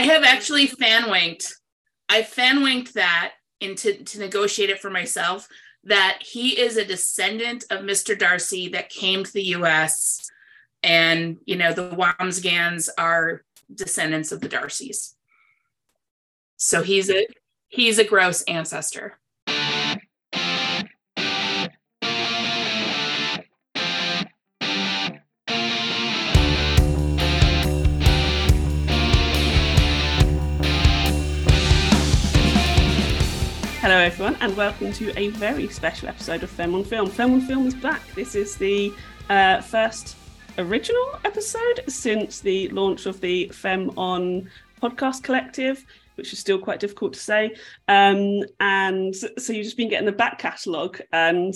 I have actually fan winked. I fan winked that into to negotiate it for myself that he is a descendant of Mr. Darcy that came to the US and you know the Wambsgans are descendants of the Darcys. So he's a he's a gross ancestor. Hello, everyone, and welcome to a very special episode of Femme on Film. Femme on Film is back. This is the uh, first original episode since the launch of the Femme on podcast collective, which is still quite difficult to say. Um, and so you've just been getting the back catalogue, and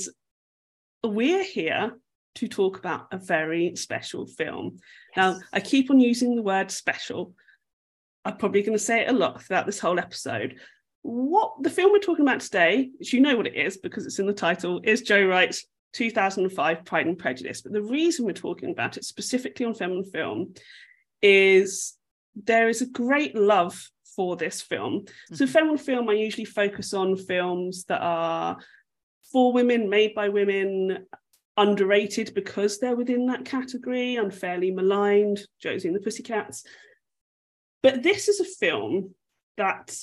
we're here to talk about a very special film. Yes. Now, I keep on using the word special. I'm probably going to say it a lot throughout this whole episode, what the film we're talking about today, which you know what it is because it's in the title, is Joe Wright's 2005 Pride and Prejudice. But the reason we're talking about it specifically on and film is there is a great love for this film. Mm-hmm. So, and film, I usually focus on films that are for women, made by women, underrated because they're within that category, unfairly maligned, Josie and the Pussycats. But this is a film that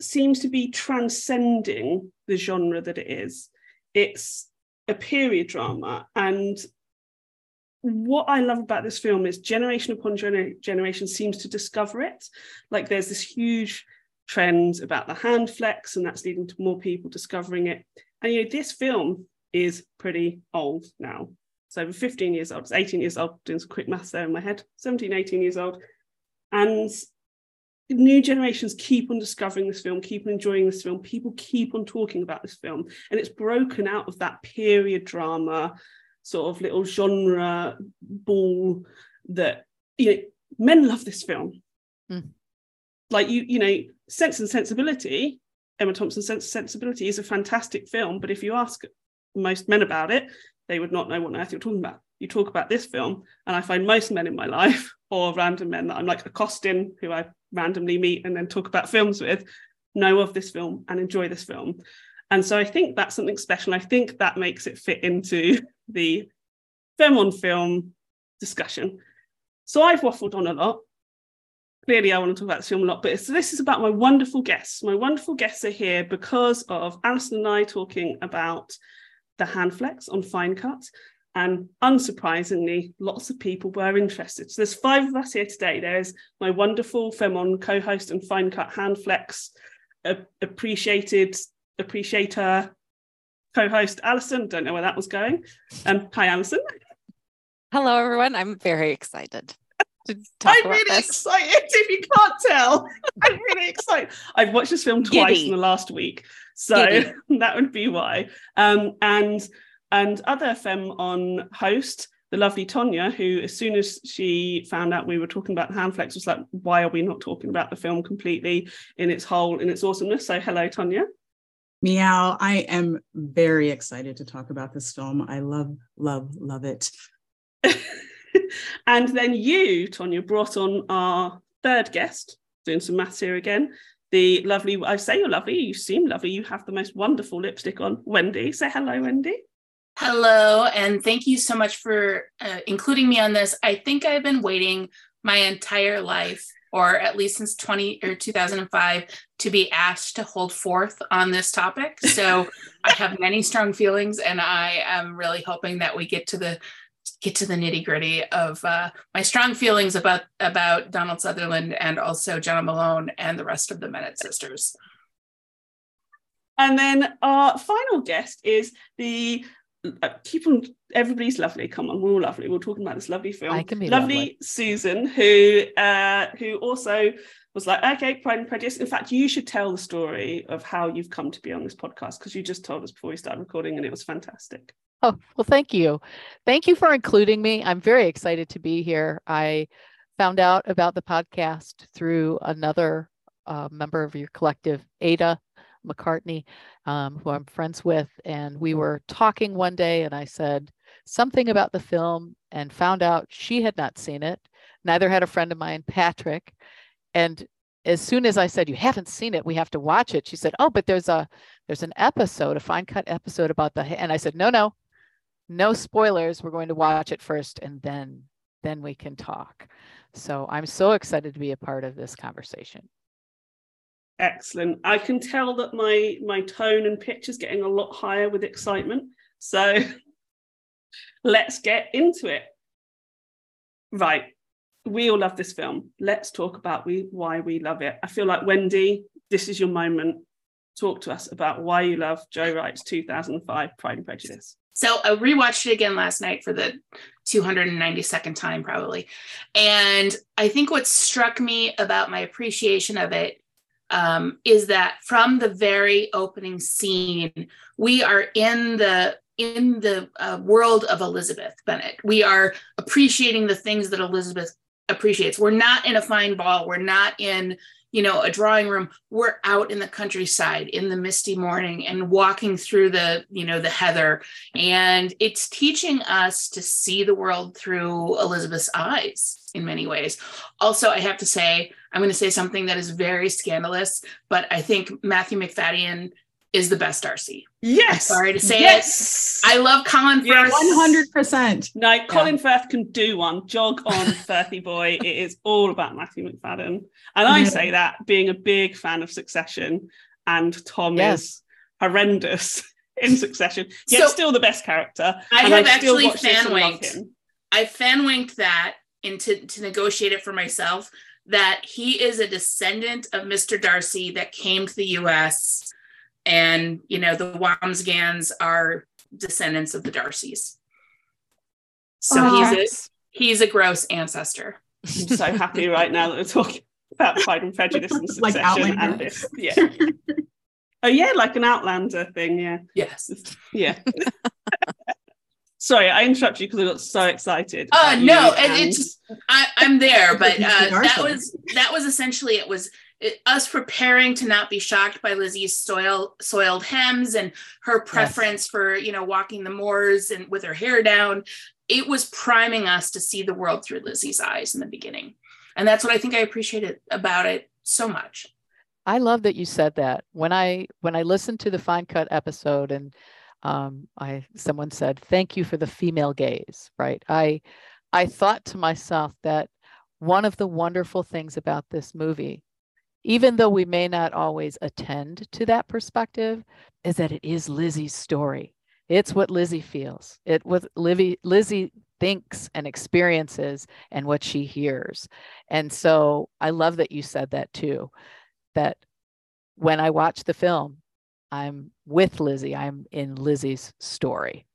seems to be transcending the genre that it is. It's a period drama. And what I love about this film is generation upon gener- generation seems to discover it. Like there's this huge trend about the hand flex, and that's leading to more people discovering it. And you know, this film is pretty old now. It's over 15 years old, it's 18 years old, doing some quick maths there in my head, 17, 18 years old. And new generations keep on discovering this film, keep on enjoying this film. People keep on talking about this film, and it's broken out of that period drama sort of little genre ball that you know men love this film. Mm. Like you, you know, Sense and Sensibility, Emma Thompson's Sense and Sensibility is a fantastic film, but if you ask most men about it, they would not know what on earth you're talking about. You talk about this film, and I find most men in my life, or random men that I'm like accosting, who I randomly meet and then talk about films with know of this film and enjoy this film. And so I think that's something special. I think that makes it fit into the Femme on Film discussion. So I've waffled on a lot. Clearly, I want to talk about this film a lot, but this is about my wonderful guests. My wonderful guests are here because of Alyson and I talking about the hand flex on Fine Cut and unsurprisingly, lots of people were interested. So there's five of us here today. There's my wonderful Femme on co-host and fine cut hand flex uh, appreciated appreciator co-host Alyson. Don't know where that was going. Um, hi, Alyson. Hello, everyone. I'm very excited. I'm really this. excited. If you can't tell, I'm really excited. I've watched this film twice Giddy. in the last week, so that would be why. Um, and and other Femme on host, the lovely Tonya, who, as soon as she found out we were talking about the handflex, was like, why are we not talking about the film completely in its whole, in its awesomeness? So, hello, Tonya. Meow. I am very excited to talk about this film. I love, love, love it. and then you, Tonya, brought on our third guest, doing some maths here again. The lovely, I say you're lovely, you seem lovely. You have the most wonderful lipstick on. Wendy, say hello, Wendy. Hello, and thank you so much for uh, including me on this. I think I've been waiting my entire life, or at least since 20 or 2005, to be asked to hold forth on this topic. So I have many strong feelings, and I am really hoping that we get to the get to the nitty gritty of uh, my strong feelings about about Donald Sutherland and also Jena Malone and the rest of the Bennet sisters. And then our final guest is the uh, keep on everybody's lovely. Come on we're all lovely. We're talking about this lovely film. I can be lovely, lovely. Suzan who uh who also was like okay pride and prejudice. In fact you should tell the story of how you've come to be on this podcast because you just told us before we started recording and it was fantastic. Oh well thank you. Thank you for including me. I'm very excited to be here. I found out about the podcast through another uh, member of your collective ada McCartney, um, who I'm friends with. And we were talking one day, and I said something about the film and found out she had not seen it. Neither had a friend of mine, Patrick. and as soon as I said, you haven't seen it, we have to watch it. She said, oh, but there's a, there's an episode, a fine cut episode about the, and I said, no, no, no spoilers. We're going to watch it first and then, then we can talk. So I'm so excited to be a part of this conversation. Excellent. I can tell that my my tone and pitch is getting a lot higher with excitement. So let's get into it. Right. We all love this film. Let's talk about we why we love it. I feel like Wendy, this is your moment. Talk to us about why you love Joe Wright's 2005 Pride and Prejudice. So I rewatched it again last night for the 292nd time, probably. And I think what struck me about my appreciation of it um, is that from the very opening scene, we are in the in the uh, world of Elizabeth Bennet. We are appreciating the things that Elizabeth appreciates. We're not in a fine ball. We're not in you know a drawing room we're out in the countryside in the misty morning and walking through the you know the heather. And it's teaching us to see the world through elizabeth's eyes in many ways. Also i have to say i'm going to say something that is very scandalous but i think matthew macfadyen is the best Darcy. Yes. I'm sorry to say yes. it. I love Colin Firth. Yes. One hundred percent. No, Colin Firth can do one. Jog on, Firthy boy. It is all about Matthew Macfadyen. And I say that being a big fan of Succession, and Tom Yes. is horrendous in Succession, yet So- still the best character. I have still actually watch fan winked. I fan winked that and to, to negotiate it for myself that he is a descendant of Mr. Darcy that came to the US and you know the Wambsgans are descendants of the Darcys. So Oh. he's a he's a gross ancestor. I'm so happy right now that we're talking about Pride and Prejudice and Like Succession Outlander. and this. Yeah. oh yeah, like an Outlander thing. Yeah. Yes. Yeah. Sorry, I interrupted you because I got so excited. Uh, no, and and- it's I, I'm there, but uh, that was that was essentially it was it, us preparing to not be shocked by Lizzie's soil soiled hems and her preference for you know walking the moors and with her hair down. It was priming us to see the world through Lizzie's eyes in the beginning, and that's what I think I appreciated about it so much. I love that you said that. When I when I listened to the fine cut episode and um, I someone said thank you for the female gaze, right? I I thought to myself that one of the wonderful things about this movie, even though we may not always attend to that perspective, is that it is Lizzie's story. It's what Lizzie feels. It what Livy, Lizzie thinks and experiences and what she hears. And so I love that you said that too that when I watch the film, I'm with Lizzie. I'm in Lizzie's story.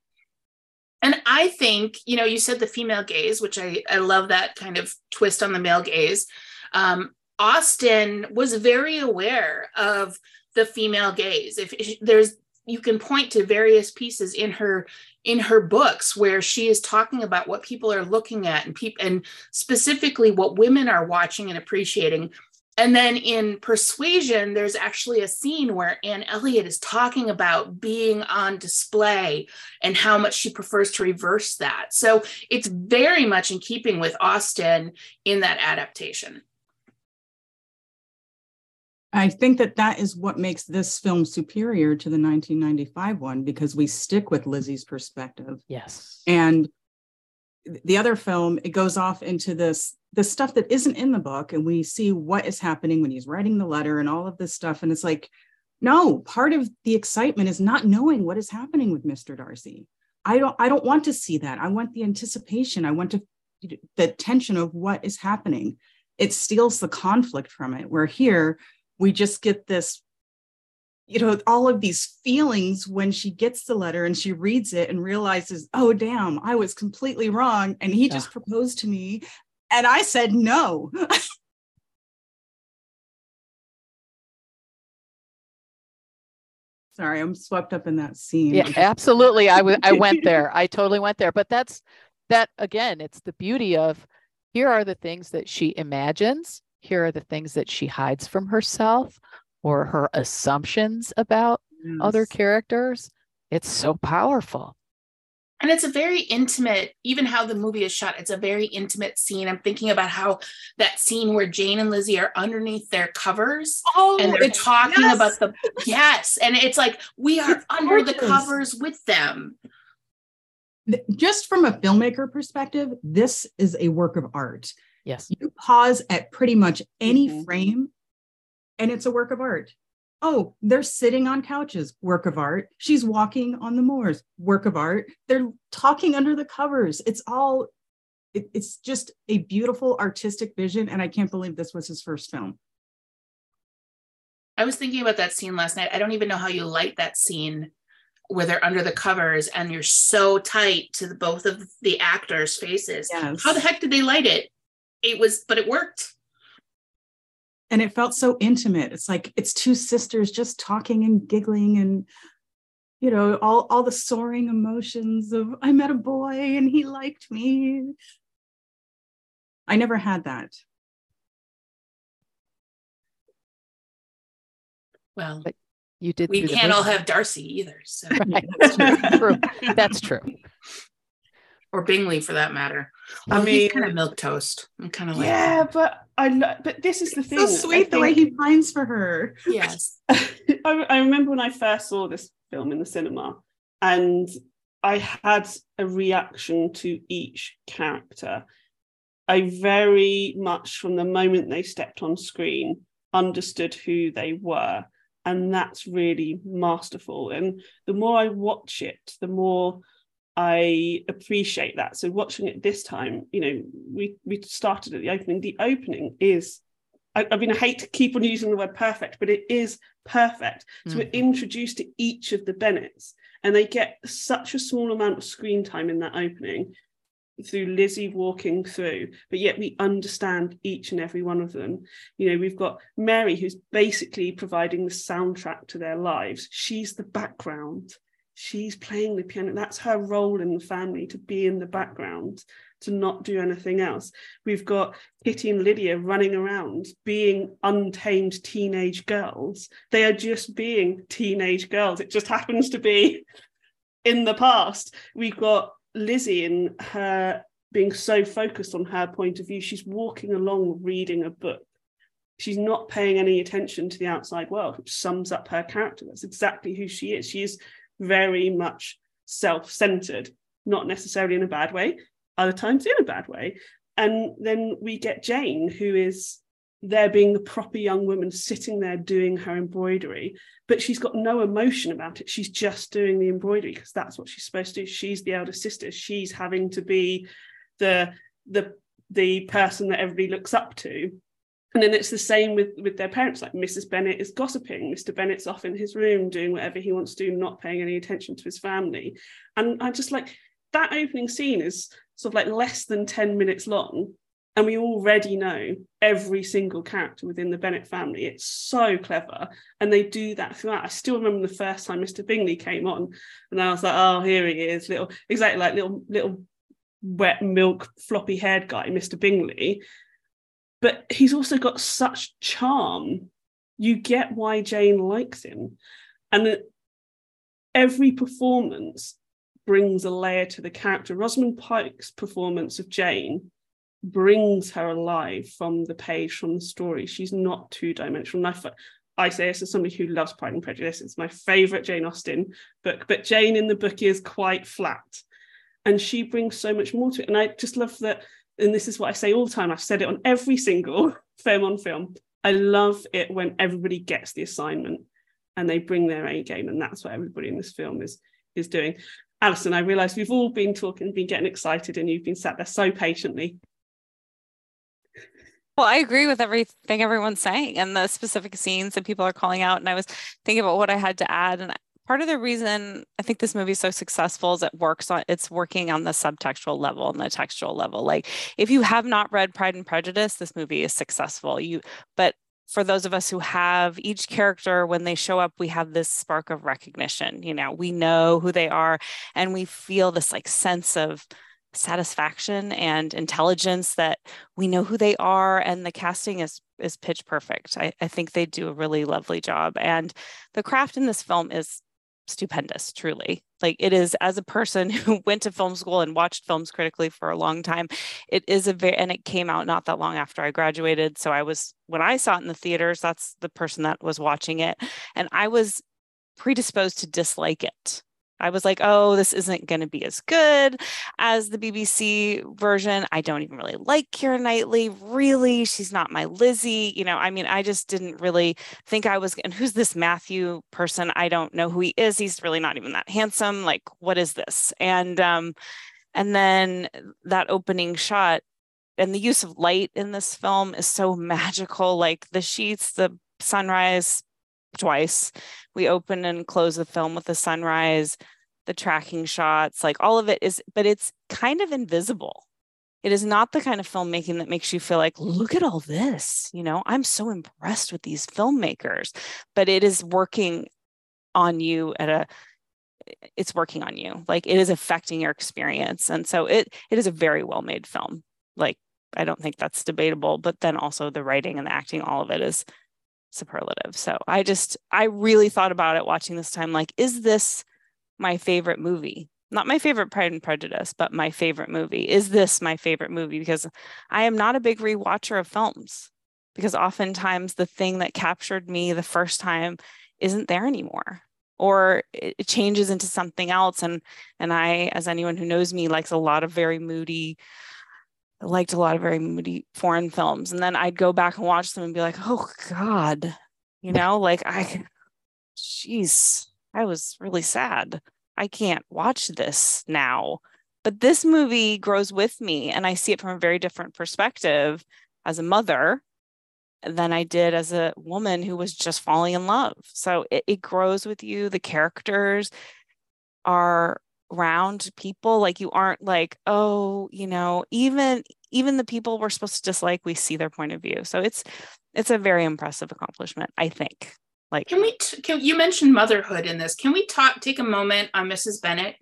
And I think, you know, you said the female gaze, which I, I love that kind of twist on the male gaze. Um, Austen was very aware of the female gaze. If, there's, you can point to various pieces in her in her books where she is talking about what people are looking at and people and specifically what women are watching and appreciating. And then in Persuasion, there's actually a scene where Anne Elliot is talking about being on display and how much she prefers to reverse that. So it's very much in keeping with Austen in that adaptation. I think that that is what makes this film superior to the 1995 one because we stick with Lizzie's perspective. Yes. And the other film, it goes off into this the stuff that isn't in the book, and we see what is happening when he's writing the letter and all of this stuff. And it's like, no, part of the excitement is not knowing what is happening with Mr. Darcy. I don't I don't want to see that. I want the anticipation. I want to the tension of what is happening. It steals the conflict from it. Where here we just get this you know all of these feelings when she gets the letter and she reads it and realizes oh damn i was completely wrong and he just proposed to me and i said no sorry i'm swept up in that scene Yeah, absolutely. I w- I went there. I totally went there. But that's that again, it's the beauty of here are the things that she imagines, here are the things that she hides from herself or her assumptions about other characters. It's so powerful. and it's a very intimate even how the movie is shot it's a very intimate scene i'm thinking about how that scene where jane and lizzie are underneath their covers oh, and they're talking yes. about the yes and it's like we are It's under the covers with them Just from a filmmaker perspective, this is a work of art. Yes. You pause at pretty much any Mhm. frame, and it's a work of art. Oh, they're sitting on couches, work of art. She's walking on the moors, work of art. They're talking under the covers. It's all, it- it's just a beautiful artistic vision. And I can't believe this was his first film. i was thinking about that scene last night i don't even know how you light that scene where they're under the covers and you're so tight to the, both of the actors faces Yes. how the heck did they light it it was but it worked and it felt so intimate it's like it's two sisters just talking and giggling and you know all all the soaring emotions of i met a boy and he liked me i never had that well But You did. we can't all have darcy either so Right. That's true. True. That's true. Or bingley for that matter I um, he's mean- kind of milquetoast i'm kind of like yeah, but I lo- but this is the thing. so sweet the way he pines for her yes I, I remember when I first saw this film in the cinema, and I had a reaction to each character. I very much, from the moment they stepped on screen, understood who they were. And that's really masterful. And the more I watch it, the more I appreciate that. So watching it this time, you know, we we started at the opening. The opening is I, I mean, I hate to keep on using the word perfect, but it is perfect. So we're mm-hmm. introduced to each of the Bennets, and they get such a small amount of screen time in that opening through Lizzie walking through, but yet we understand each and every one of them. You know, we've got Mary, who's basically providing the soundtrack to their lives. She's the background. She's playing the piano. That's her role in the family to be in the background, to not do anything else. We've got Kitty and Lydia running around being untamed teenage girls. They are just being teenage girls. It just happens to be in the past. We've got Lizzie and her being so focused on her point of view. She's walking along reading a book. She's not paying any attention to the outside world, which sums up her character. That's exactly who she is. She is very much self centered, not necessarily in a bad way, other times in a bad way. And then we get Jane, who is there being the proper young woman sitting there doing her embroidery, but she's got no emotion about it. She's just doing the embroidery because that's what she's supposed to do. She's the elder sister. She's having to be the the the person that everybody looks up to. And then it's the same with with their parents. Like Mrs. Bennet is gossiping. Mr. Bennet's off in his room doing whatever he wants to do, not paying any attention to his family. And I just like that opening scene is sort of like less than 10 minutes long. And we already know every single character within the Bennett family. It's so clever. And they do that throughout. I still remember the first time Mr. Bingley came on, and I was like, oh, here he is, little, exactly like little, little wet milk, floppy haired guy, Mr. Bingley. But he's also got such charm. You get why Jane likes him. And every performance brings a layer to the character. Rosamund Pike's performance of Jane brings her alive from the page, from the story. She's not two dimensional. I say this as somebody who loves Pride and Prejudice. It's my favorite Jane Austen book, but Jane in the book is quite flat. And she brings so much more to it. And I just love that. And this is what I say all the time. I've said it on every single Femme on Film. I love it when everybody gets the assignment and they bring their A game. And that's what everybody in this film is is doing. Alyson, I realise we've all been talking, been getting excited, and you've been sat there so patiently. Well, I agree with everything everyone's saying and the specific scenes that people are calling out. And I was thinking about what I had to add. And part of the reason I think this movie is so successful is it works on it's working on the subtextual level and the textual level. Like if you have not read Pride and Prejudice, this movie is successful. You but for those of us who have each character when they show up we have this spark of recognition you know we know who they are and we feel this like sense of satisfaction and intelligence that we know who they are and the casting is is pitch perfect I, I think they do a really lovely job and the craft in this film is stupendous, truly. Like it is, as a person who went to film school and watched films critically for a long time, it is a very, and it came out not that long after I graduated. So I was, when I saw it in the theaters, that's the person that was watching it. And I was predisposed to dislike it. I was like, oh, this isn't going to be as good as the BBC version. I don't even really like Keira Knightley. Really, she's not my Lizzie. You know, I mean, I just didn't really think I was. And who's this Matthew person? I don't know who he is. He's really not even that handsome. Like, what is this? And um, and then that opening shot and the use of light in this film is so magical. Like the sheets, the sunrise twice. We open and close the film with the sunrise, the tracking shots, like all of it is, but it's kind of invisible. It is not the kind of filmmaking that makes you feel like, look at all this. You know, I'm so impressed with these filmmakers, but it is working on you at a it's working on you like it is affecting your experience and so it it is a very well made film like i don't think that's debatable but then also the writing and the acting all of it is superlative. So I just, I really thought about it watching this time like, is this my favorite movie? Not my favorite Pride and Prejudice, but my favorite movie. Is this my favorite movie? Because I am not a big rewatcher of films because oftentimes the thing that captured me the first time isn't there anymore or it changes into something else and and i as anyone who knows me likes a lot of very moody I liked a lot of very moody foreign films. And then I'd go back and watch them and be like, oh God, you know, like I, jeez, I was really sad. I can't watch this now. But this movie grows with me and I see it from a very different perspective as a mother than I did as a woman who was just falling in love. So it, it grows with you. The characters are around people like you aren't like oh you know even even the people we're supposed to dislike we see their point of view so it's it's a very impressive accomplishment i think like can we t- can you mentioned motherhood in this can we talk take a moment on mrs bennett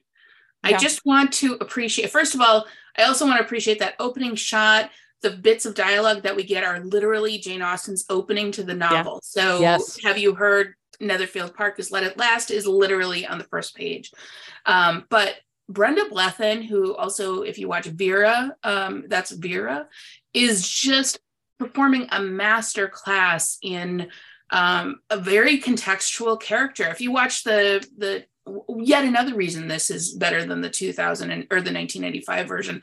yeah. i just want to appreciate first of all i also want to appreciate that opening shot the bits of dialogue that we get are literally jane austen's opening to the novel yeah. so yes. have you heard Netherfield Park is Let It Last is literally on the first page. Um, but Brenda Blethyn, who also, if you watch Vera, um, that's Vera, is just performing a master class in um, a very contextual character. If you watch the the yet another reason this is better than the 2000 and, or the 1995 version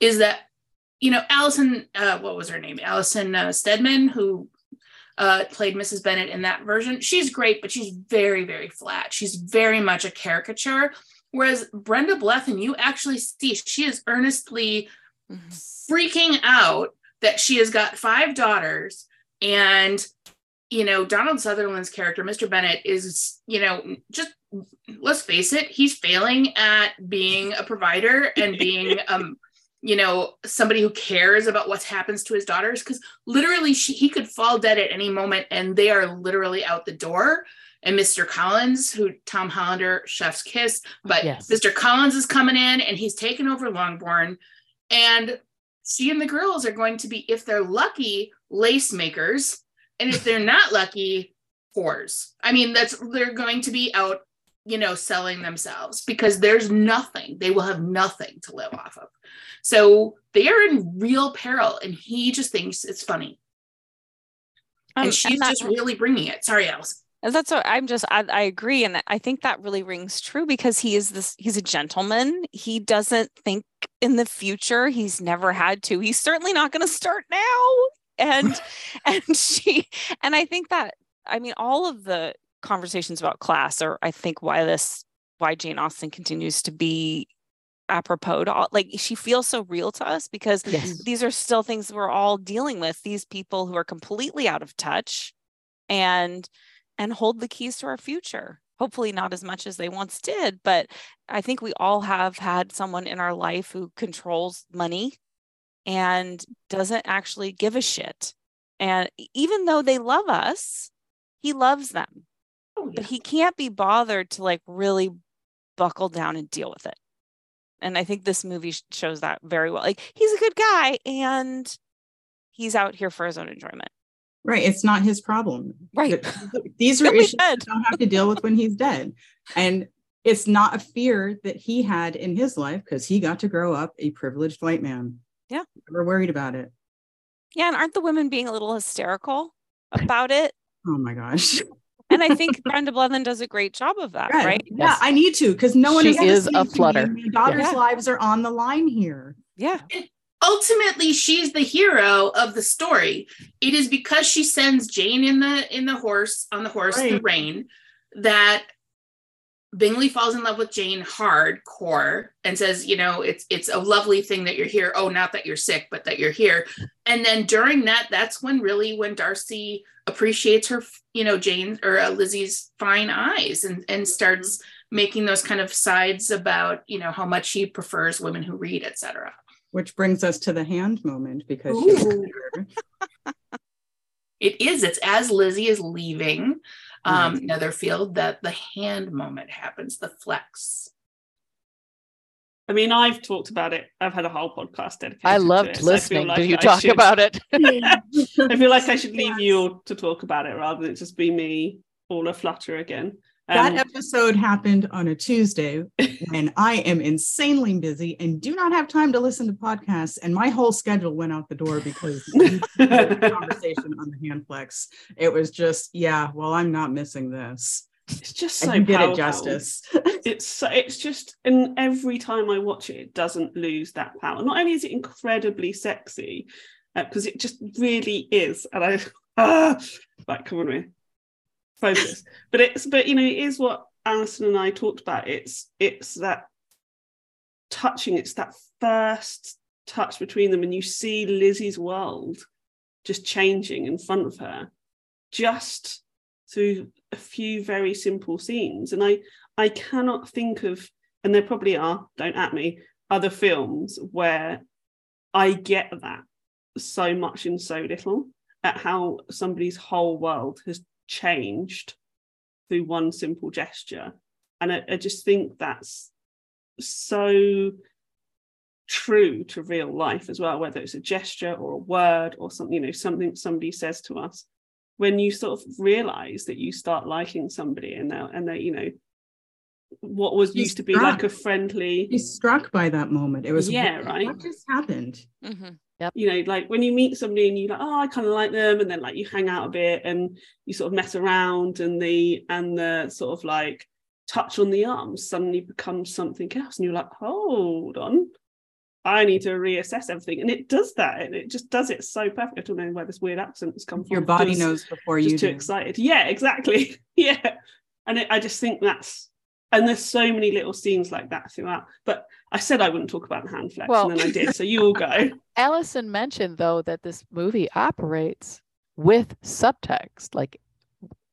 is that you know Alison, uh, what was her name? Alison uh, Steadman, who uh, played Mrs. Bennet in that version. She's great, but she's very, very flat. She's very much a caricature. Whereas Brenda Blethyn, you actually see she is earnestly mm-hmm. freaking out that she has got five daughters and you know donald sutherland's character mr bennet is you know just let's face it he's failing at being a provider and being um you know somebody who cares about what happens to his daughters because literally she, he could fall dead at any moment and they are literally out the door. And mr collins who tom hollander chef's kiss but yes. mr collins is coming in and he's taken over longbourn. And she and the girls are going to be if they're lucky lace makers. And if they're not lucky whores. I mean that's they're going to be out you know selling themselves because there's nothing they will have nothing to live off of so they are in real peril, and he just thinks it's funny. Um, and she's and that, just really bringing it. Sorry, Alice. That's what I'm just, I, I agree. And I think that really rings true because he is this, he's a gentleman. He doesn't think in the future. He's never had to. He's certainly not going to start now. And, and she, and I think that, I mean, all of the conversations about class are, I think, why this, why Jane Austen continues to be apropos to all like she feels so real to us because yes. Mm-hmm. these are still things we're all dealing with these people who are completely out of touch and and hold the keys to our future. Hopefully not as much as they once did but i think we all have had someone in our life who controls money and doesn't actually give a shit. And even though they love us he loves them oh, yeah. but he can't be bothered to like really buckle down and deal with it and I think this movie shows that very well. Like he's a good guy and he's out here for his own enjoyment. Right. It's not his problem. Right. These are issues dead. don't have to deal with when he's dead. And it's not a fear that he had in his life because he got to grow up a privileged white man. Yeah. Never worried about it. Yeah, and aren't the women being a little hysterical about it? Oh my gosh. And I think Brenda Blethyn does a great job of that, Yeah, right? Yeah, Yes. I need to because no one She is is a listening flutter. My daughter's Yeah. lives are on the line here. Yeah. ultimately she's the hero of the story it is because she sends jane in the in the horse on the horse the Right. rain that bingley falls in love with jane hardcore and says you know it's it's a lovely thing that you're here. Oh not that you're sick but that you're here. And then during that that's when really when darcy appreciates her you know jane or uh, lizzie's fine eyes and and starts making those kind of sides about you know how much he prefers women who read etc Which brings us to the hand moment because It is. It's as Lizzie is leaving um, Netherfield that the hand moment happens, the flex. I mean, I've talked about it. I've had a whole podcast dedicated. I to loved it, so I listening like to you I talk should- about it. I feel like I should leave you all to talk about it rather than it just be me all a flutter again. That Um, episode happened on a Tuesday when I am insanely busy and do not have time to listen to podcasts. And my whole schedule went out the door because the conversation on the hand flex. It was just, yeah, well, I'm not missing this. it's just so did it justice. It's so, it's just, and every time I watch it, it doesn't lose that power. Not only is it incredibly sexy, because it just really is, and I ah, right, come on, me, focus. but it's, but you know, it is what Alyson and I talked about. It's it's that touching. It's that first touch between them, and you see Lizzie's world just changing in front of her, just through a few very simple scenes. And I I cannot think of, and there probably are, don't at me, other films where I get that so much in so little at how somebody's whole world has changed through one simple gesture. And I, I just think that's so true to real life as well, whether it's a gesture or a word or something, you know, something somebody says to us. When you sort of realize that you start liking somebody and they and they, you know, what was You used to be struck. like a friendly He's struck by that moment. It was, Yeah, what- right. What just happened? Mhm. you know, like when you meet somebody and you're like, oh, I kind of like them, and then like you hang out a bit and you sort of mess around, and the and the sort of like touch on the arm suddenly becomes something else, and you're like, hold on, I need to reassess everything, and it does that, and it just does it so perfect. I don't know where this weird accent has come from. Your body Just- knows before just you too excited. Yeah, exactly. yeah, and it, I just think that's. And there's so many little scenes like that throughout. But I said I wouldn't talk about the hand flex, Well- and then I did. So you all go. Alyson mentioned though that this movie operates with subtext, like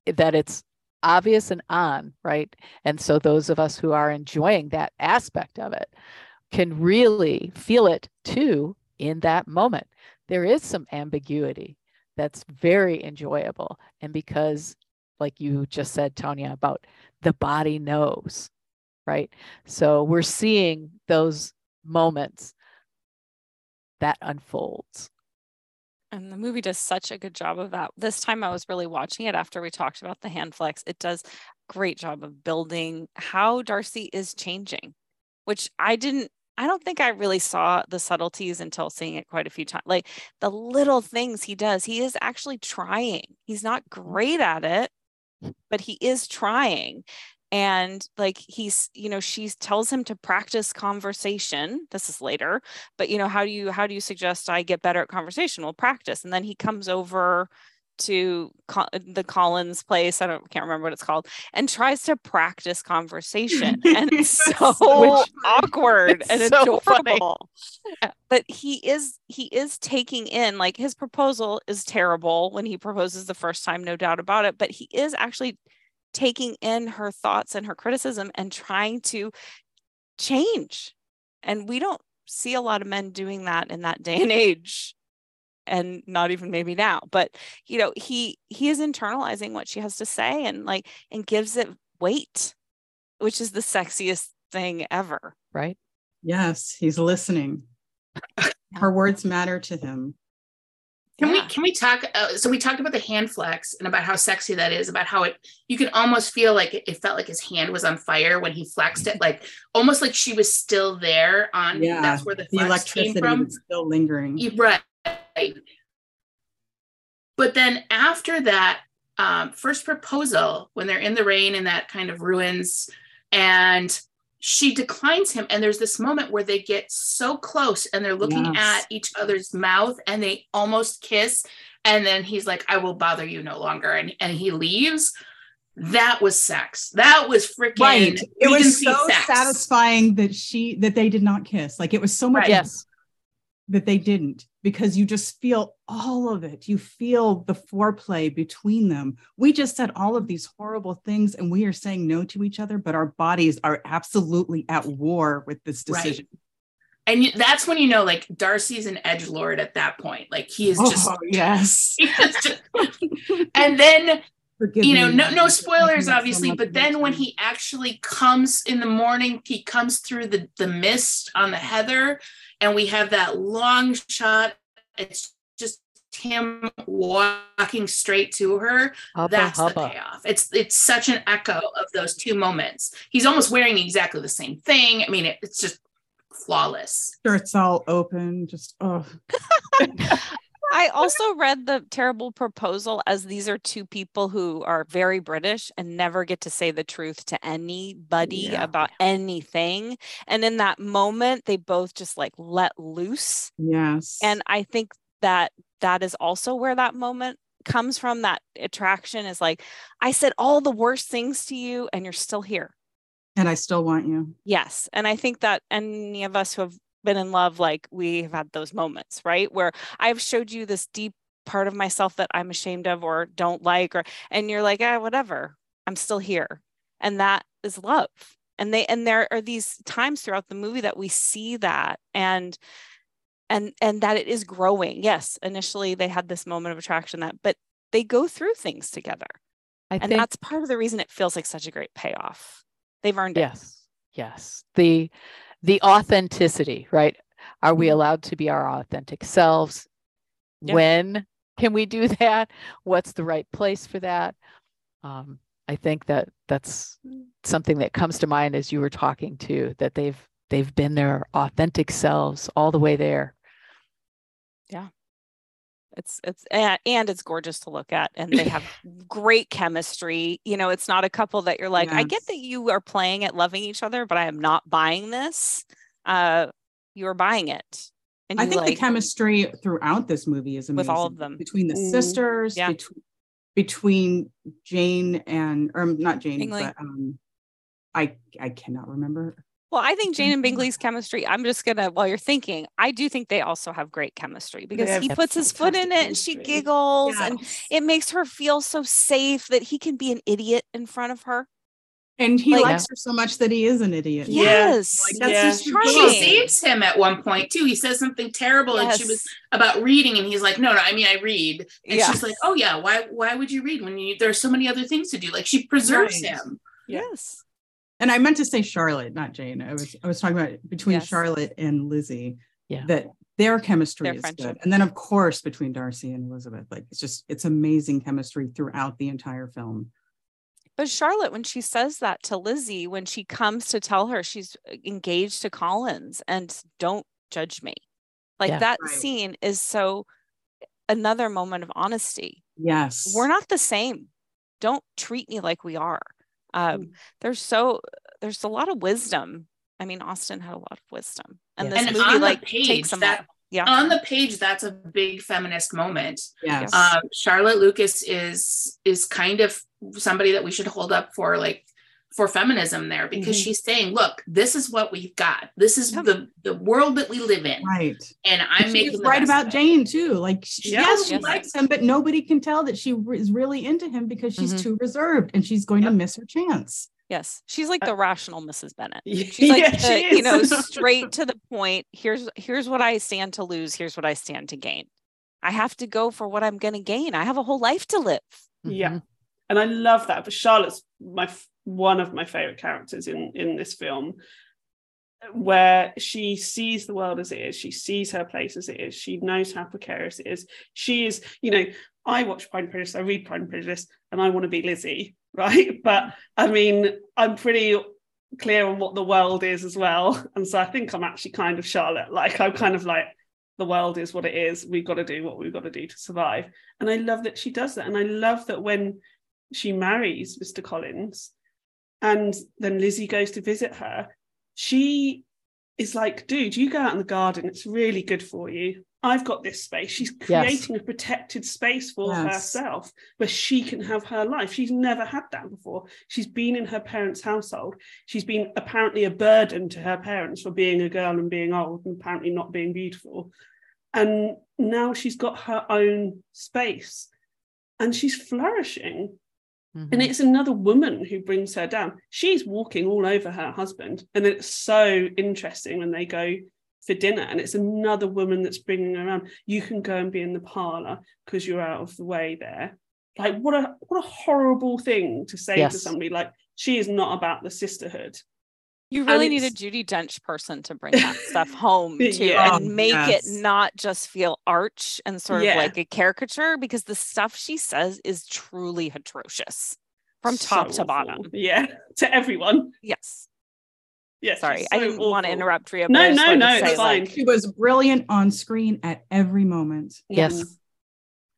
that it's obvious and on, right? And so those of us who are enjoying that aspect of it can really feel it too in that moment. There is some ambiguity that's very enjoyable. And because, like you just said, Tonya, about the body knows, right? So we're seeing those moments that unfolds. And the movie does such a good job of that. This time I was really watching it after we talked about the hand flex. It does a great job of building how Darcy is changing, which I didn't I don't think I really saw the subtleties until seeing it quite a few times. Like the little things he does, he is actually trying. He's not great at it, but he is trying. And like he's, you know, she tells him to practice conversation. This is later, but you know, how do you how do you suggest I get better at conversation? Well, practice. And then he comes over to Co- the Collins place. I don't can't remember what it's called, and tries to practice conversation. And it's so Which- awkward it's and so funny. But he is he is taking in like his proposal is terrible when he proposes the first time, no doubt about it. But he is actually taking in her thoughts and her criticism and trying to change. And we don't see a lot of men doing that in that day and age and not even maybe now but you know he he is internalizing what she has to say and like and gives it weight which is the sexiest thing ever right? Yes, he's listening. Her words matter to him. Can we can we talk? Uh, so we talked about the hand flex and about how sexy that is. About how it you can almost feel like it, it felt like his hand was on fire when he flexed it, like almost like she was still there on. Yeah, that's where the, the flex came electricity from. was still lingering. You- Right. But then after that um, first proposal, when they're in the rain and that kind of ruins, and she declines him, and there's this moment where they get so close and they're looking Yes. at each other's mouth and they almost kiss. And then he's like, I will bother you no longer. And, and he leaves. That was sex. That was freaking right. It was so sex. satisfying that she that they did not kiss. Like it was so much Right. Yes. That they didn't because you just feel all of it. You feel the foreplay between them. We just said all of these horrible things and we are saying no to each other, but our bodies are absolutely at war with this Right. decision. And that's when you know, like, Darcy's an edge lord at that point. Like, he is just, oh, yes. just and then Forgive you know me, no no spoilers think so obviously but then when he actually comes in the morning he comes through the the mist on the heather and we have that long shot. It's just him walking straight to her. Hubba that's the payoff. It's it's such an echo of those two moments. He's almost wearing exactly the same thing. I mean it, it's just flawless. Shirts all open, just oh I also read the terrible proposal as these are two people who are very British and never get to say the truth to anybody Yeah. about anything. And in that moment, they both just like let loose. yes. And I think that that is also where that moment comes from. That attraction is like, I said all the worst things to you, and you're still here. and I still want you. Yes. And I think that any of us who have been in love, like we have had those moments, right? Where I've showed you this deep part of myself that I'm ashamed of or don't like, or and you're like, ah, whatever, I'm still here. And that is love. And they and there are these times throughout the movie that we see that and and and that it is growing. Yes, initially they had this moment of attraction that, but they go through things together. I And think that's part of the reason it feels like such a great payoff. They've earned it. yes, yes. The the authenticity, right? Are we Mhm. allowed to be our authentic selves? Yeah. When can we do that? What's the right place for that? Um, I think that that's something that comes to mind as you were talking to that they've they've been their authentic selves all the way there. It's it's and it's gorgeous to look at, and they have great chemistry. You know, it's not a couple that you're like, I get that you are playing at loving each other, but I am not buying this. Uh, you are buying it, and I think like the chemistry throughout this movie is amazing. With all of them. between the Mm. sisters, Yeah. between, between Jane and or not Jane, Bingley. but um, I I cannot remember. Well, I think Jane and Mhm. Bingley's chemistry. I'm just gonna while you're thinking, I do think they also have great chemistry because he puts his foot in fantastic it and she chemistry. giggles, and it makes her feel so safe that he can be an idiot in front of her. and he like- likes her so much that he is an idiot. Yeah. Yes, Like that's Yeah. just she Charming. saves him at one point too he says something terrible and she was about reading and he's like no no i mean i read and Yeah. she's like oh yeah why why would you read when you there's so many other things to do like she preserves Right. him yes. And I meant to say Charlotte, not Jane. I was I was talking about between Yes. Charlotte and Lizzie. Yeah. That their chemistry Their is friendship. good. And then of course between Darcy and Elizabeth. Like it's just it's amazing chemistry throughout the entire film. But Charlotte, when she says that to Lizzie, when she comes to tell her she's uh, engaged to Collins and don't judge me, like Yeah. that Right. scene is so another moment of honesty. Yes. We're not the same. Don't treat me like we are. Um, Mm. There's so there's a lot of wisdom. I mean, Austen had a lot of wisdom, and Yeah. this And movie on the like page, takes them that- all. Yeah, on the page that's a big feminist moment Yes. um, charlotte lucas is is kind of somebody that we should hold up for like for feminism there because Mhm. she's saying look this is what we've got this is Yep. the the world that we live in right. and And i'm she making right about. Jane too. Like she, Yeah. yes, she Yes. likes him, but nobody can tell that she is really into him because she's Mhm. too reserved and she's going Yep. to miss her chance. yes, she's like Uh, the rational Mrs. Bennet. She's like, she the, you know, straight to the point. Here's here's what I stand to lose. Here's what I stand to gain. I have to go for what I'm going to gain. I have a whole life to live. Yeah. Mhm. and I love that. But Charlotte's my f- one of my favorite characters in in this film. where she sees the world as it is, she sees her place as it is, she knows how precarious it is. She is, you know, I watch Pride and Prejudice, I read Pride and Prejudice, and I want to be Lizzie, right? But I mean, I'm pretty clear on what the world is as well. And so I think I'm actually kind of Charlotte. Like I'm kind of like, the world is what it is. We've got to do what we've got to do to survive. And I love that she does that. And I love that when she marries Mr. Collins and then Lizzie goes to visit her, she is like, dude, you go out in the garden. It's really good for you. I've got this space. She's creating yes. a protected space for yes. herself where she can have her life. She's never had that before. She's been in her parents' household. She's been apparently a burden to her parents for being a girl and being old and apparently not being beautiful. And now she's got her own space and she's flourishing. Mm-hmm. And it's another woman who brings her down. She's walking all over her husband. And it's so interesting when they go for dinner and it's another woman that's bringing her around. You can go and be in the parlor because you're out of the way there. Like what a what a horrible thing to say yes. to somebody like she is not about the sisterhood. You really need a Judi Dench person to bring that stuff home to yeah, and make yes. it not just feel arch and sort yeah. of like a caricature because the stuff she says is truly atrocious from so top to bottom. Yeah, to everyone. Yes. Yes. Sorry, so I didn't awful. want to interrupt Ria. No, no, no, it's fine. Like, she was brilliant on screen at every moment. Yes.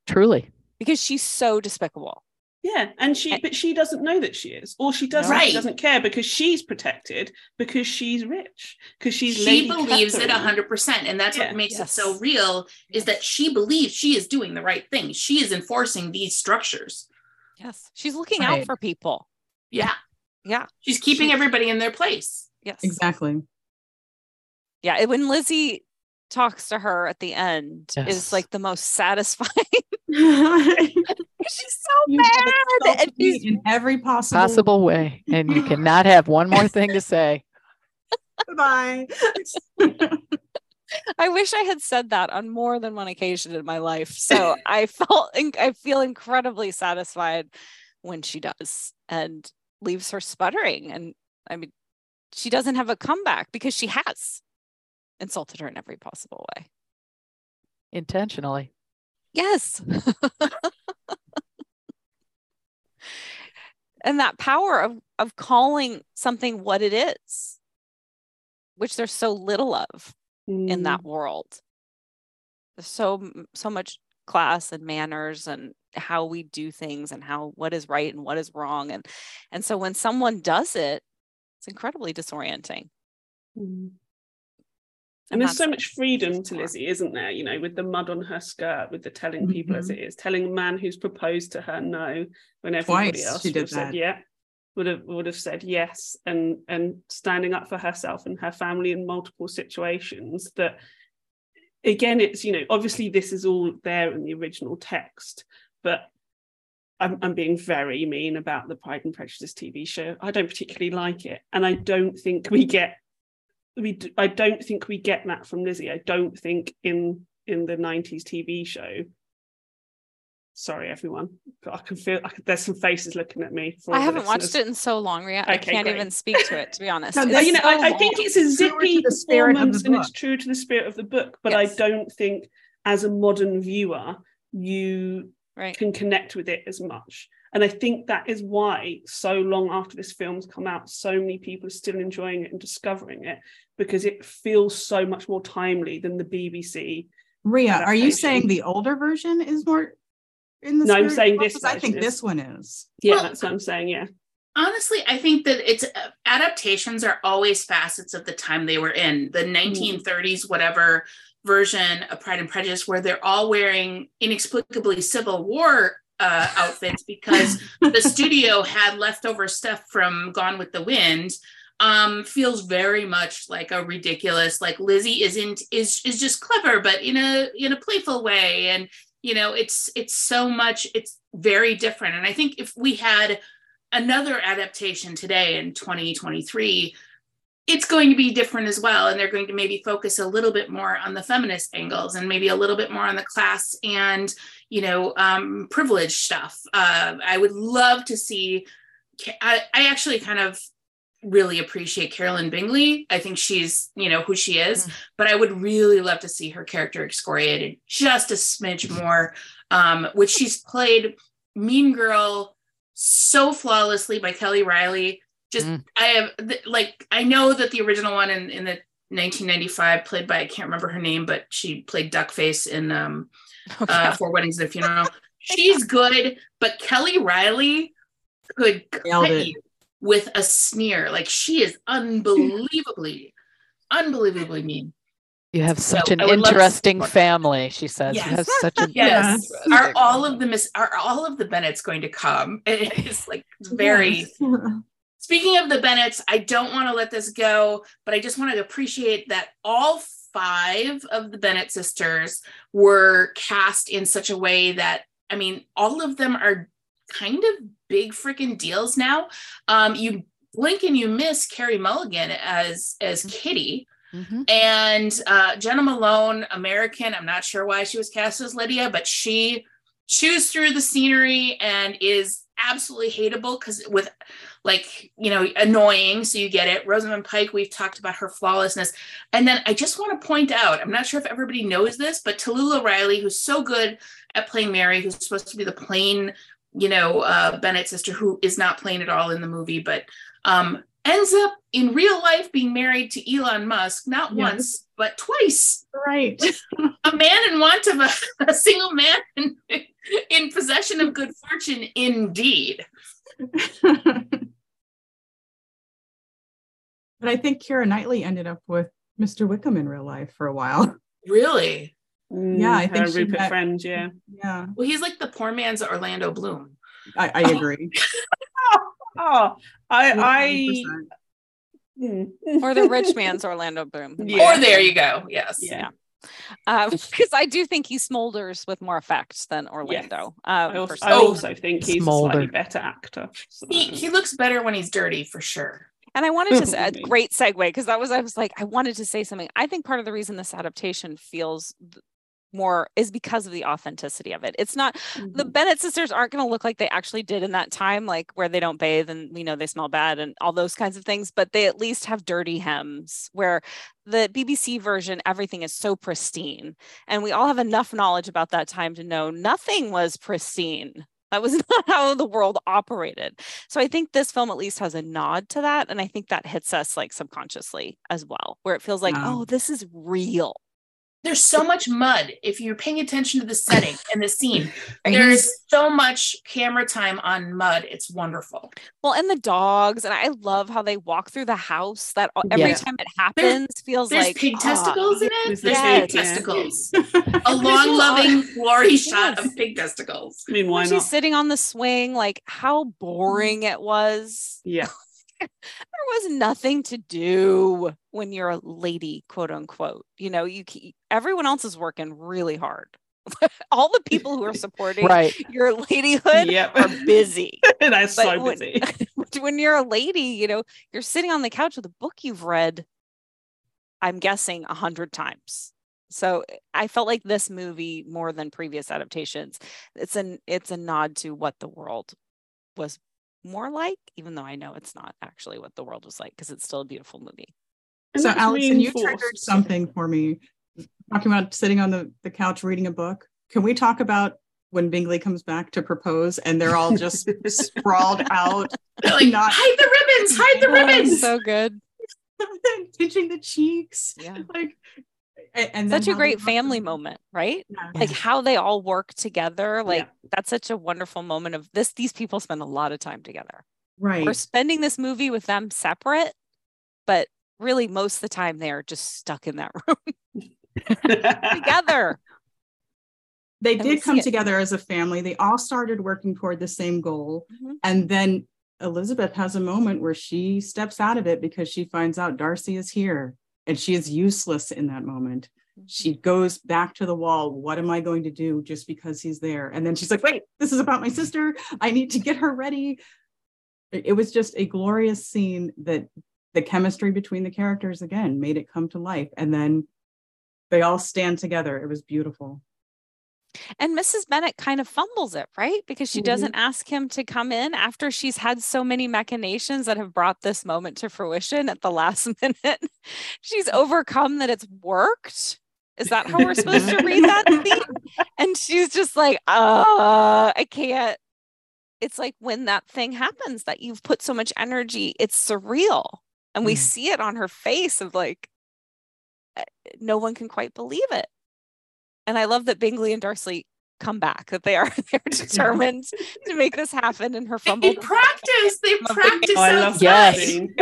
Truly. Because she's so despicable. Yeah, and she eh. but she doesn't know that she is, or she doesn't. Right. She doesn't care because she's protected because she's rich because she's. She Lady believes Catherine. it hundred percent, and that's yeah. what makes yes. it so real. Is that she believes she is doing the right thing. She is enforcing these structures. Yes, she's looking right. out for people. Yeah, yeah. She's keeping she's... everybody in their place. Yes, exactly. Yeah, when Lizzie talks to her at the end yes. is like the most satisfying. she's so you mad and she's in every possible possible way, and you cannot have one more thing to say. Bye. I wish I had said that on more than one occasion in my life. So I felt I feel incredibly satisfied when she does and leaves her sputtering. And I mean, she doesn't have a comeback because she has insulted her in every possible way. Intentionally. Yes. and that power of of calling something what it is, which there's so little of mm. in that world. There's so so much class and manners and how we do things and how what is right and what is wrong and and so when someone does it it's incredibly disorienting mm. And, there's so much freedom to Lizzie, isn't there? You know, with the mud on her skirt, with the telling people mm-hmm. as it is, telling a man who's proposed to her no when everybody Twice else would have said yeah, would have would have said yes, and and standing up for herself and her family in multiple situations. That again, it's you know, obviously this is all there in the original text, but I'm, I'm, being very mean about the Pride and Prejudice TV show. I don't particularly like it, and I don't think we get we I don't think we get that from Lizzie. I don't think in in the 90s TV show. Sorry, everyone. I can feel I can, there's some faces looking at me. I haven't watched it in so long, Ria. Okay, I can't great. even speak to it, to be honest. no, you know, so I, I, think it's a zippy performance and it's true to the spirit of the book, but yes. I don't think as a modern viewer you right. can connect with it as much. And I think that is why, so long after this film's come out, so many people are still enjoying it and discovering it because it feels so much more timely than the BBC. Ria, are you saying the older version is more in the? No, I'm saying this. I think is. this one is. Yeah, well, that's what I'm saying. Yeah. Honestly, I think that it's uh, adaptations are always facets of the time they were in the 1930s, mm. whatever version of Pride and Prejudice, where they're all wearing inexplicably Civil War uh, outfits because the studio had leftover stuff from Gone with the Wind. Um, feels very much like a ridiculous, like Lizzie isn't is is just clever, but in a in a playful way, and you know it's it's so much it's very different. And I think if we had another adaptation today in 2023 it's going to be different as well and they're going to maybe focus a little bit more on the feminist angles and maybe a little bit more on the class and you know um, privilege stuff uh, i would love to see I, I actually kind of really appreciate Caroline Bingley. I think she's, you know, who she is, Mm. but I would really love to see her character excoriated just a smidge more, um, which she's played Mean Girl so flawlessly by Kelly Reilly. Just, Mm. I have, th- like, I know that the original one in, in the 1995 played by, I can't remember her name, but she played Duckface in um, Okay. uh, Four Weddings and a Funeral. She's good, but Kelly Reilly could Nailed cut it. you with a sneer. Like she is unbelievably, unbelievably mean. You have So, such an I would love to interesting family, she says. You have such an Yes. interesting Are all of the miss are all of the Bennets going to come? It is like very Yes. Speaking of the Bennets, I don't want to let this go, but I just want to appreciate that all five of the Bennet sisters were cast in such a way that, I mean, all of them are kind of big freaking deals now. Um, you blink and you miss Carey Mulligan as as Kitty. Mhm. And uh, Jena Malone, American. I'm not sure why she was cast as Lydia, but she chews through the scenery and is absolutely hateable because with like you know annoying so you get it rosamund pike we've talked about her flawlessness and then i just want to point out i'm not sure if everybody knows this but talulah riley who's so good at playing mary who's supposed to be the plain you know uh, bennet sister who is not plain at all in the movie but um ends up in real life being married to elon musk not Yes. once but twice right. a man in want of a, a single man in, in possession of good fortune indeed but I think Keira Knightley ended up with Mr. Wickham in real life for a while. really Yeah, I Mm, think her she Rupert met- friend, yeah. Yeah, well he's like the poor man's orlando bloom I, I agree. Oh, I, I, 100%. Mm. or the rich man's Orlando Bloom. Yeah. or there you go yes yeah. because I do think he smolders with more effect than Orlando. I Um, also, I also think he's a slightly better actor. so- he, he looks better when he's dirty for sure And I wanted to say a great segue because that was I was like I wanted to say something. I think part of the reason this adaptation feels more is because of the authenticity of it. It's not the Mhm. Bennet sisters aren't going to look like they actually did in that time, like where they don't bathe and we know they smell bad and all those kinds of things. But they at least have dirty hems. Where the BBC version, everything is so pristine, and we all have enough knowledge about that time to know nothing was pristine. That was not how the world operated. So I think this film at least has a nod to that, and I think that hits us like subconsciously as well, where it feels like, Yeah. oh, this is real. There's so much mud if you're paying attention to the setting and the scene there's so much camera time on mud it's wonderful Well, and the dogs, and I love how they walk through the house. That every Yeah. time it happens feels there's like pig ah, testicles in it There's there's the pig pig, yeah. testicles a long loving glory shot of pig testicles I mean, why when she's not? sitting on the swing, like how boring it was. Yeah. There was nothing to do when you're a lady, quote unquote. You know, you everyone else is working really hard. All the people who are supporting Right. your ladyhood Yep. are busy. That's But so when- busy. when you're a lady, you know, you're sitting on the couch with a book you've read, I'm guessing a hundred times. So I felt like this movie, more than previous adaptations, it's an it's a nod to what the world was more like, even though I know it's not actually what the world was like, because it's still a beautiful movie. And so Alyson, you reinforced- triggered something for me. Talking about sitting on the, the couch reading a book. Can we talk about when Bingley comes back to propose and they're all just sprawled out, They're like Not- hide the ribbons hide the ribbons so good. pinching the cheeks? Yeah. Like a- and Such a great family around. moment, right? Yeah. Like how they all work together. Yeah. Like that's such a wonderful moment of this. These people spend a lot of time together. Right. we're spending this movie with them separate, but really most of the time they are just stuck in that room together. they and did come together as a family. They all started working toward the same goal. Mhm. And then Elizabeth has a moment where she steps out of it because she finds out Darcy is here and she is useless in that moment. Mm-hmm. She goes back to the wall. What am I going to do just because he's there? And then she's like, wait, this is about my sister. I need to get her ready. It it was just a glorious scene that the chemistry between the characters again made it come to life. And then they all stand together. It was beautiful. And Mrs. Bennet kind of fumbles it, right? Because she Mhm. doesn't ask him to come in after she's had so many machinations that have brought this moment to fruition at the last minute. she's overcome that it's worked. Is that how we're supposed to read that scene? And she's just like, uh, I can't. It's like when that thing happens that you've put so much energy, it's surreal. And we Mm. see it on her face of like, uh, no one can quite believe it. And I love that Bingley and Darcy come back, that they are they're determined to make this happen in her fumble They practice. They practice Oh, I love that Yes. scene.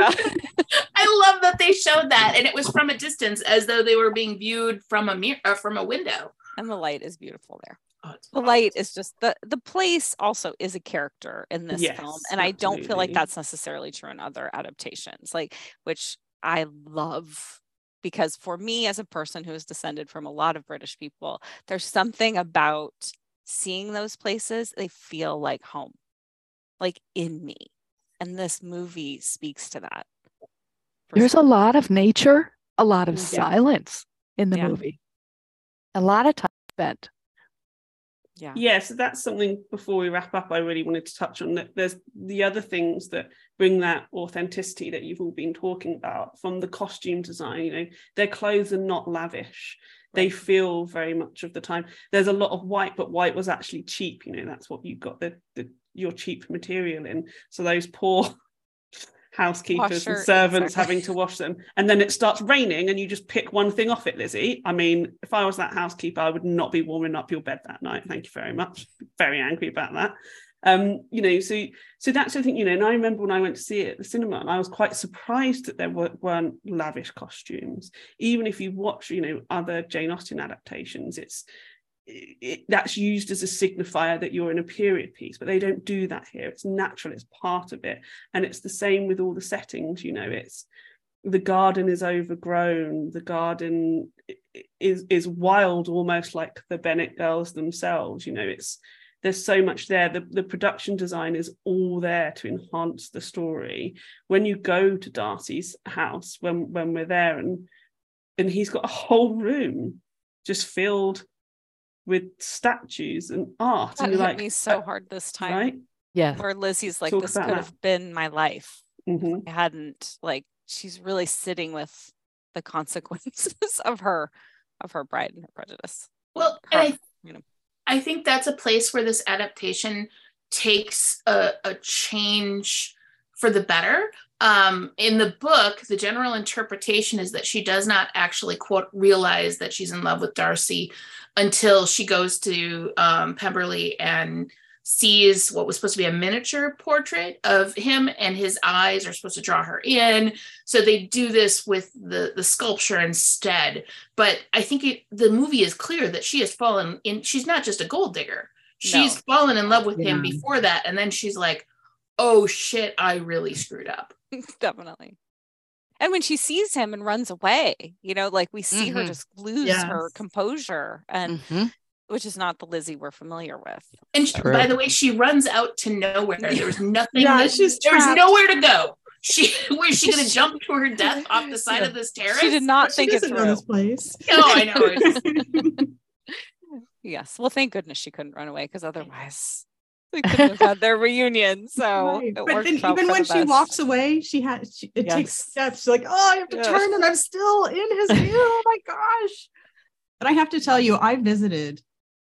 I love that they showed that, and it was from a distance, as though they were being viewed from a mirror, uh, from a window. And the light is beautiful there. Oh, it's The light is just the the place also is a character in this film. Yes, And I don't feel like that's necessarily true in other adaptations, like which I love because for me as a person who is descended from a lot of British people, there's something about seeing those places, they feel like home, like in me. And this movie speaks to that. There's a lot of nature, a lot of Yeah. silence in the Yeah. movie. A lot of time spent. Yeah. Yeah, so that's something before we wrap up, I really wanted to touch on that. There's the other things that bring that authenticity that you've all been talking about from the costume design. You know, their clothes are not lavish. They feel very much of the time. There's a lot of white, but white was actually cheap. You know, that's what you got the, the your cheap material in. So those poor housekeepers Washer, and servants exactly. having to wash them. And then it starts raining and you just pick one thing off it, Lizzie. I mean, if I was that housekeeper, I would not be warming up your bed that night. Thank you very much. Very angry about that. Um, you know, so so that's the thing, you know, and I remember when I went to see it at the cinema and I was quite surprised that there were, weren't lavish costumes. Even if you watch, you know, other Jane Austen adaptations, it's it, that's used as a signifier that you're in a period piece, but they don't do that here. It's natural, it's part of it. And it's the same with all the settings, you know, it's the garden is overgrown, the garden is is wild, almost like the Bennet girls themselves. You know, it's there's so much there. The, the production design is all there to enhance the story. When you go to Darcy's house, when when we're there and and he's got a whole room just filled with statues and art. That and hit you're like, me so uh, hard this time. right? Yes. Where Lizzie's like, Talk this could that. have been my life. Mhm. I hadn't like she's really sitting with the consequences of her of her pride and her prejudice. Well, Her, I, you know. I think that's a place where this adaptation takes a, a change for the better. Um, in the book, the general interpretation is that she does not actually quote realize that she's in love with Darcy until she goes to um, Pemberley and sees what was supposed to be a miniature portrait of him, and his eyes are supposed to draw her in. So they do this with the the sculpture instead. But I think it, the movie is clear that she has fallen in. She's not just a gold digger. She's No. fallen in love with him before that, and then she's like, "Oh shit, I really screwed up." Definitely. And when she sees him and runs away, you know, like we see her Mhm. just lose her composure and Mhm. which is not the Lizzie we're familiar with. And she, by the way, she runs out to nowhere. There was nothing. Yeah, that, she's there was trapped. nowhere to go. She was she gonna jump to her death off the side Yeah. of this terrace? She did not She think it through. this place. No, I know. Yes. Well, thank goodness she couldn't run away because otherwise we couldn't have had their reunion. So Right. But then even when she best. walks away, she has she, it takes steps. She's like, oh, I have to Yes. turn and I'm still in his view. Oh my gosh. But I have to tell you, I visited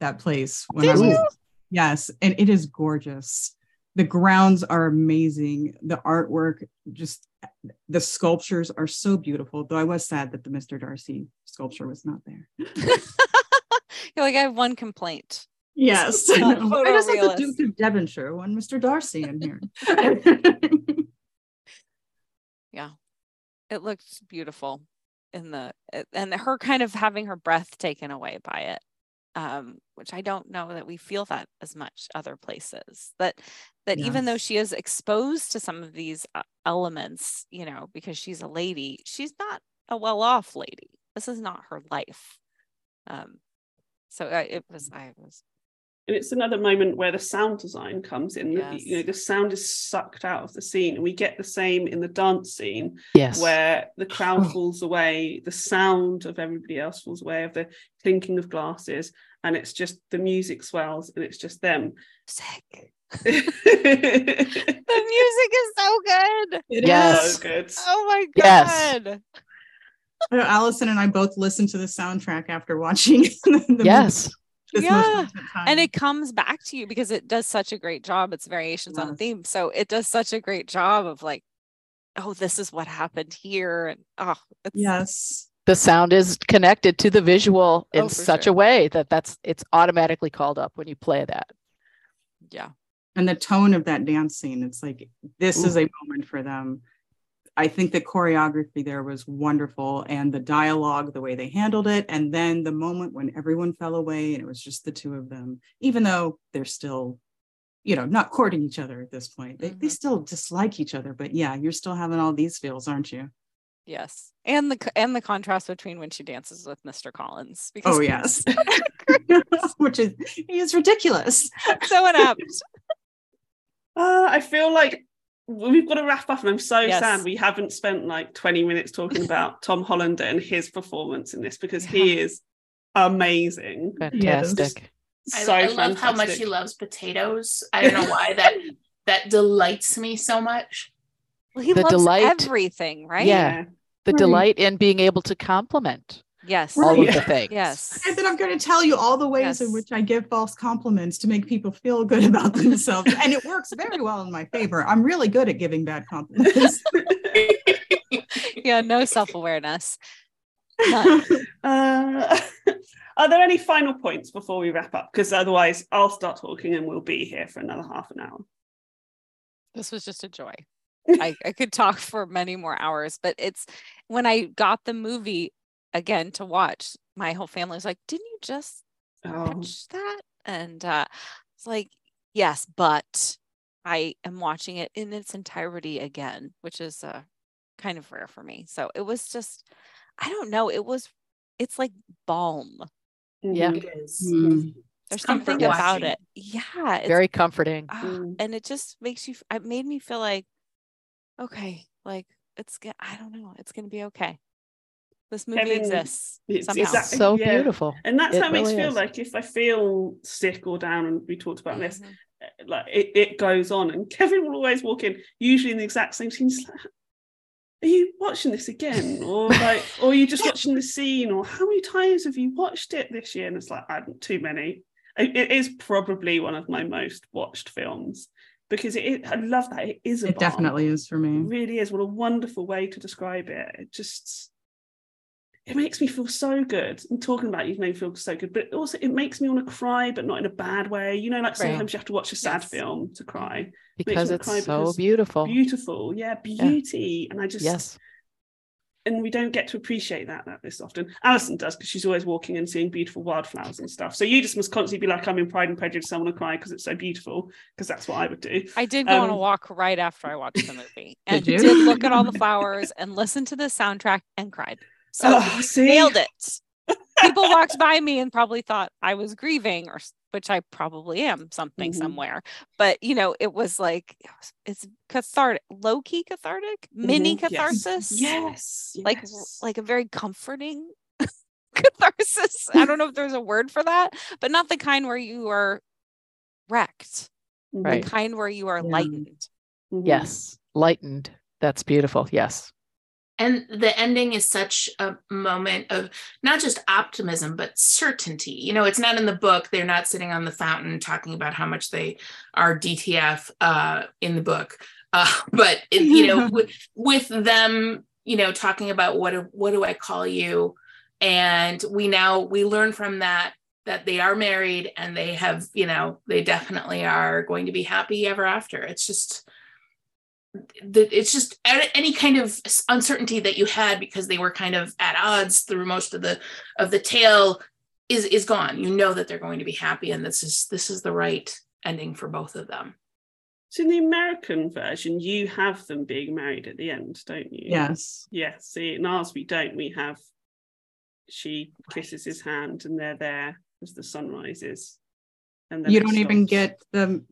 that place when I Did was you? yes, and it is gorgeous. The grounds are amazing. The artwork, just the sculptures are so beautiful. Though I was sad that the Mr. Darcy sculpture was not there. You're like, I have one complaint. Yes. I just have the. Duke of Devonshire, one Mr. Darcy in here. Yeah. It looked beautiful in the and her kind of having her breath taken away by it. Um, which I don't know that we feel that as much other places. That that even though she is exposed to some of these uh, elements, you know, because she's a lady, she's not a well-off lady. This is not her life. Um, so I, it was I was and it's another moment where the sound design comes in. Yes. You know, the sound is sucked out of the scene, and we get the same in the dance scene Yes. where the crowd falls away, the sound of everybody else falls away, of the clinking of glasses, and it's just the music swells, and it's just them. Sick. The music is so good. It Yes. is. good. Oh my Yes. god. I know Alyson and I both listened to the soundtrack after watching the movie yes. this most Yeah. time. And it comes back to you because it does such a great job. It's variations on a theme. So it does such a great job of like, oh, this is what happened here. And oh, it's yes. The sound is connected to the visual in Oh, such sure. a way that that's it's automatically called up when you play that. yeah. And the tone of that dance scene, it's like this is a moment for them. I think the choreography there was wonderful and the dialogue, the way they handled it. And then the moment when everyone fell away and it was just the two of them, even though they're still, you know, not courting each other at this point, they, they Mhm. still dislike each other. But yeah, you're still having all these feels, aren't you? Yes. And the and the contrast between when she dances with Mr. Collins. Because Oh, yes. Which is, he is ridiculous. so inept. Uh, I feel like we've got to wrap up, and I'm so Yes. sad we haven't spent like 20 minutes talking about Tom Hollander and his performance in this because he is amazing. Yes. Fantastic. I, so I love how much he loves potatoes. I don't know why that that delights me so much. Well, he The loves delight- everything, right? Yeah. The Right. delight in being able to compliment Yes. all Right. of the things. Yes. And then I'm going to tell you all the ways in which I give false compliments to make people feel good about themselves. and it works very well in my favor. I'm really good at giving bad compliments. yeah, no self-awareness. Uh, are there any final points before we wrap up? Because otherwise, I'll start talking and we'll be here for another half an hour. This was just a joy. I, I could talk for many more hours, but it's when I got the movie again to watch, my whole family was like, Didn't you just Oh, watch that? And uh it's like, yes, but I am watching it in its entirety again, which is uh kind of rare for me. So it was just, I don't know, it was it's like balm. Yeah. mhm. is. Mm. There's comfort something about watching. it. Yeah. It's Very comforting. Ah, Mm. and it just makes you it made me feel like okay like it's gonna i don't know it's gonna be okay this movie Kevin, exists it's somehow exactly- So yeah. beautiful. And that's It how it makes really me feel is. like if I feel sick or down, and we talked about this, Mhm. like it, it goes on. And Kevin will always walk in, usually in the exact same scene. he's like, Are you watching this again? Or like, or are you just watching the scene? Or how many times have you watched it this year? And it's like, I too many. It- it is probably one of my most watched films because it, is- I love that. It is a It balm. definitely is for It me. really is. What a wonderful way to describe it. It just it makes me feel so good. And talking about it, you make me feel so good, but also it makes me want to cry, but not in a bad way. You know, like Right. sometimes you have to watch a sad Yes. film to cry. Because me it's cry so because beautiful. Beautiful, yeah, beauty. And I just Yes. and we don't get to appreciate that that this often. Alison does because she's always walking and seeing beautiful wildflowers and stuff. So you just must constantly be like, I'm in Pride and Prejudice, I want to cry because it's so beautiful, because that's what I would do. i did go on a Um, walk right after i watched the movie and Did did, you? look at all the flowers and listen to the soundtrack and cried so Oh, see? nailed it people walked by me and probably thought i was grieving or which i probably am something Mhm. somewhere but you know it was like it's cathartic low-key cathartic mini Mhm. Yes. catharsis Yes. like yes. like a very comforting catharsis. I don't know if there's a word for that, but not the kind where you are wrecked. Right. The kind where you are Yeah. lightened. Mhm. Yes. Lightened. That's beautiful. Yes. And the ending is such a moment of not just optimism, but certainty. You know, it's not in the book. They're not sitting on the fountain talking about how much they are DTF uh, in the book. Uh, but, it, you know, with, with them, you know, talking about what, what do I call you? And we now, we learn from that that they are married and they have, you know, they definitely are going to be happy ever after. It's just, the, it's just any kind of uncertainty that you had because they were kind of at odds through most of the of the tale is is gone you know that they're going to be happy and this is this is the right ending for both of them So in the American version, you have them being married at the end, don't you? Yes. yes See, in ours we don't. We have she kisses his hand and they're there as the sun rises. and then You don't even get the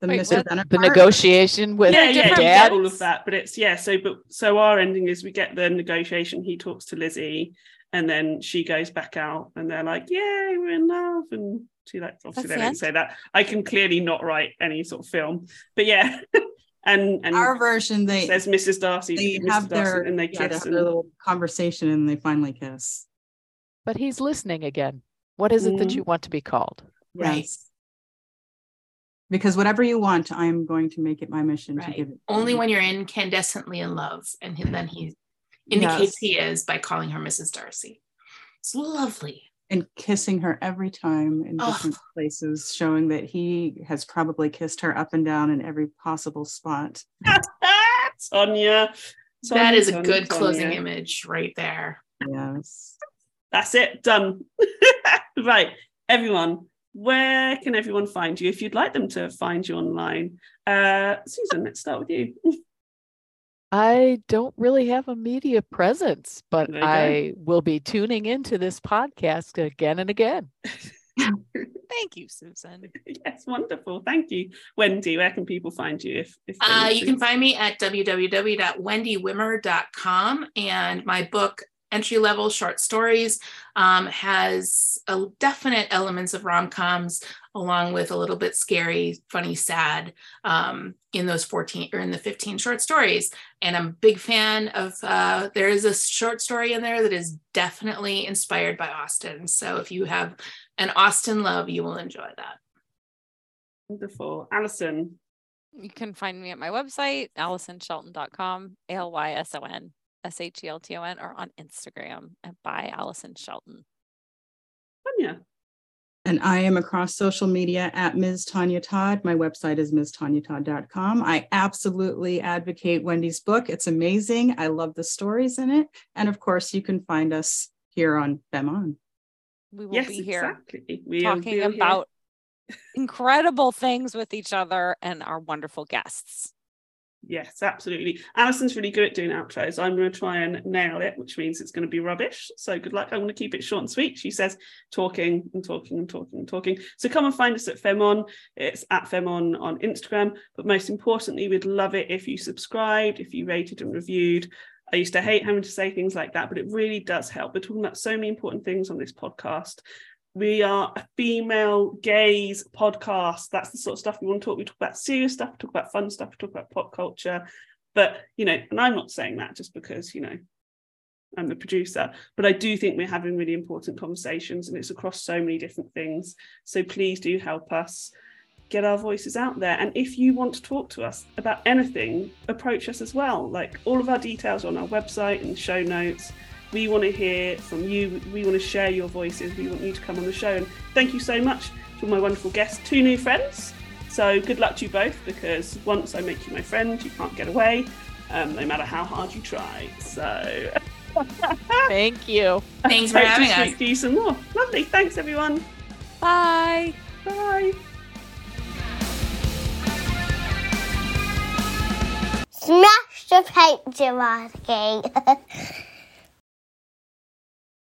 the Wait, Mr. The negotiation with yeah, They're yeah, different you get dad. all of that, but it's yeah. So, but so our ending is we get the negotiation. He talks to Lizzie, and then she goes back out, and they're like, "Yay, we're in love." And she like obviously That's they don't say that. I can clearly not write any sort of film, but yeah, and and Our version, they says Mrs. Darcy, they Mrs. have Darcy, their and they yeah, they have and, their little conversation and they finally kiss. But he's listening again. What is it that Mhm. you want to be called? Right. Yes. Because whatever you want, I'm going to make it my mission to give it. Only when you're incandescently in love. And then he indicates Yes. he is by calling her Mrs. Darcy. It's lovely. and kissing her every time in Oh. different places, showing that he has probably kissed her up and down in every possible spot. Tonya. that is a Tonya, good closing Tonya. image right there. Yes. That's it, done. right, everyone, where can everyone find you if you'd like them to find you online? Uh, Suzan, let's start with you. I don't really have a media presence, but There you go. I will be tuning into this podcast again and again. Thank you, Suzan. yes, wonderful. Thank you. Wendy, where can people find you if, if Uh, you can find me at www.wendywimmer.com and my book entry level short stories um, has a definite elements of rom-coms along with a little bit scary funny sad um, in those 14 or in the 15 short stories. And i'm a big fan of uh, there is a short story in there that is definitely inspired by austen. So if you have an austen love you will enjoy that. Wonderful. alyson. You can find me at my website, AlysonShelton.com, A L Y S O N S H E L T O N, or on Instagram at by Alyson Shelton. Tonya. And I am across social media at Ms. Tonya Todd. My website is MsTonyaTodd.com. I absolutely advocate Wendy's book. It's amazing. I love the stories in it. And of course, you can find us here on Femme on. We will Yes, be here exactly. We talking be here. about incredible things with each other and our wonderful guests. Yes, absolutely. Alison's really good at doing outros. I'm going to try and nail it, which means it's going to be rubbish. So good luck. I'm going to keep it short and sweet. She says talking and talking and talking and talking. So come and find us at Femme on. It's at Femon on Instagram. But most importantly, we'd love it if you subscribed, if you rated and reviewed. I used to hate having to say things like that, but it really does help. We're talking about so many important things on this podcast. We are a female gaze podcast. That's the sort of stuff we want to talk. We talk about serious stuff, we talk about fun stuff, we talk about pop culture. But you know, and I'm not saying that just because you know I'm the producer, but I do think we're having really important conversations, and it's across so many different things. So please do help us get our voices out there. And if you want to talk to us about anything, approach us as well. Like all of our details on our website and show notes. We want to hear from you. We want to share your voices. We want you to come on the show. And thank you so much for my wonderful guests, two new friends. So good luck to you both because once I make you my friend, you can't get away, um, no matter how hard you try. So Thank you. thanks for hope to having us speak to you some more. Lovely. Thanks, everyone. Bye. Bye. Smash the pager marking.